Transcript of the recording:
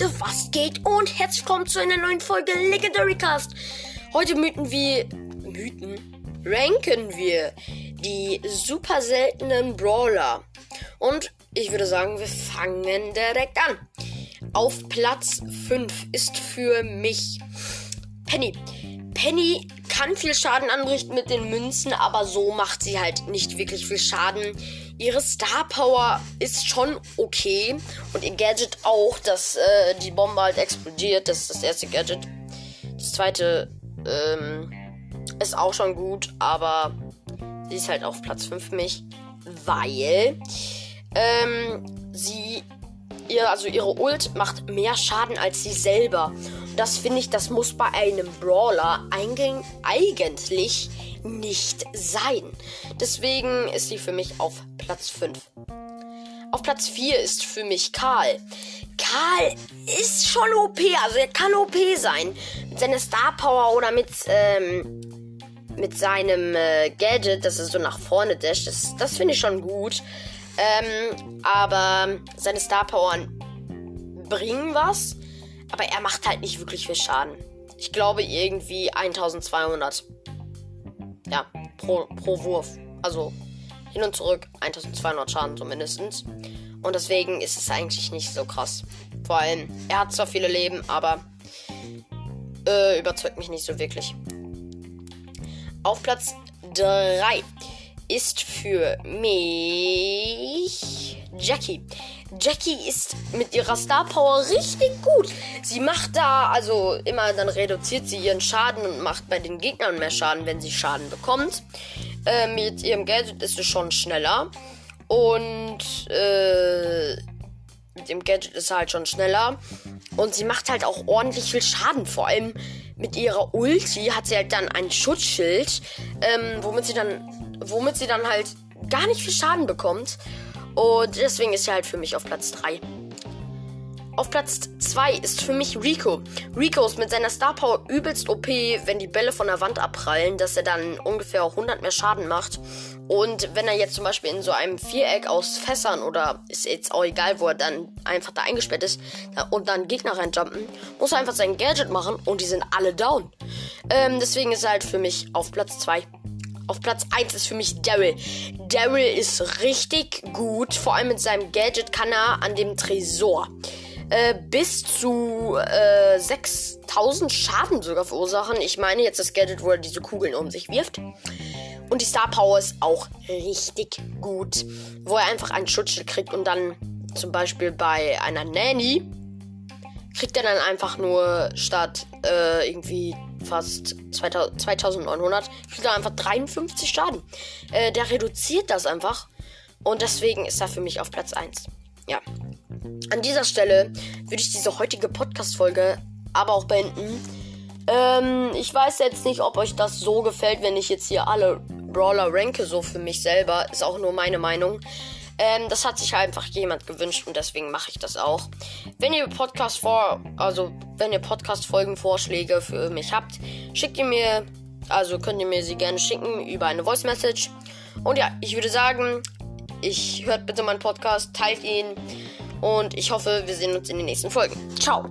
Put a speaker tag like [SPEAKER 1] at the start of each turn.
[SPEAKER 1] Leute, was geht? Und herzlich willkommen zu einer neuen Folge Legendary Cast. Heute mythen wir. Mythen? Ranken wir die super seltenen Brawler. Und ich würde sagen, wir fangen direkt an. Auf Platz 5 ist für mich Penny. Penny kann viel Schaden anrichten mit den Münzen, aber so macht sie halt nicht wirklich viel Schaden. Ihre Star Power ist schon okay und ihr Gadget auch, dass äh, die Bombe halt explodiert. Das ist das erste Gadget. Das zweite ähm, ist auch schon gut, aber sie ist halt auf Platz 5 für mich, weil ähm, sie ihr, also ihre Ult macht mehr Schaden als sie selber. Das finde ich, das muss bei einem Brawler eigentlich nicht sein. Deswegen ist sie für mich auf Platz 5. Auf Platz 4 ist für mich Karl. Karl ist schon OP, also er kann OP sein. Mit seiner Star Power oder mit, ähm, mit seinem äh, Gadget, das er so nach vorne dasht. Das, das finde ich schon gut. Ähm, aber seine Star Power bringen was. Aber er macht halt nicht wirklich viel Schaden. Ich glaube irgendwie 1200. Ja, pro, pro Wurf. Also hin und zurück 1200 Schaden so. Und deswegen ist es eigentlich nicht so krass. Vor allem, er hat zwar viele Leben, aber äh, überzeugt mich nicht so wirklich. Auf Platz 3 ist für mich Jackie. Jackie ist mit ihrer Star Power richtig gut. Sie macht da, also immer, dann reduziert sie ihren Schaden und macht bei den Gegnern mehr Schaden, wenn sie Schaden bekommt. Äh, mit ihrem Gadget ist sie schon schneller. Und äh, mit dem Gadget ist sie halt schon schneller. Und sie macht halt auch ordentlich viel Schaden. Vor allem mit ihrer Ulti hat sie halt dann ein Schutzschild, ähm, womit sie dann, womit sie dann halt gar nicht viel Schaden bekommt. Und deswegen ist er halt für mich auf Platz 3. Auf Platz 2 ist für mich Rico. Rico ist mit seiner Star Power übelst OP, wenn die Bälle von der Wand abprallen, dass er dann ungefähr 100 mehr Schaden macht. Und wenn er jetzt zum Beispiel in so einem Viereck aus Fässern oder ist jetzt auch egal, wo er dann einfach da eingesperrt ist und dann Gegner reinjumpen, muss er einfach sein Gadget machen und die sind alle down. Ähm, deswegen ist er halt für mich auf Platz 2. Auf Platz 1 ist für mich Daryl. Daryl ist richtig gut. Vor allem mit seinem Gadget kann er an dem Tresor äh, bis zu äh, 6000 Schaden sogar verursachen. Ich meine jetzt das Gadget, wo er diese Kugeln um sich wirft. Und die Star Power ist auch richtig gut. Wo er einfach ein Schutzschild kriegt und dann zum Beispiel bei einer Nanny kriegt er dann einfach nur statt äh, irgendwie fast 2900, kriegt er einfach 53 Schaden. Äh, der reduziert das einfach. Und deswegen ist er für mich auf Platz 1. Ja. An dieser Stelle würde ich diese heutige Podcast-Folge aber auch beenden. Ähm, ich weiß jetzt nicht, ob euch das so gefällt, wenn ich jetzt hier alle Brawler ranke, so für mich selber. Ist auch nur meine Meinung. Ähm, das hat sich einfach jemand gewünscht und deswegen mache ich das auch. Wenn ihr Podcast vor, also wenn ihr Podcast-Folgen Vorschläge für mich habt, schickt ihr mir, also könnt ihr mir sie gerne schicken über eine Voice Message. Und ja, ich würde sagen, ich hört bitte meinen Podcast, teilt ihn und ich hoffe, wir sehen uns in den nächsten Folgen. Ciao.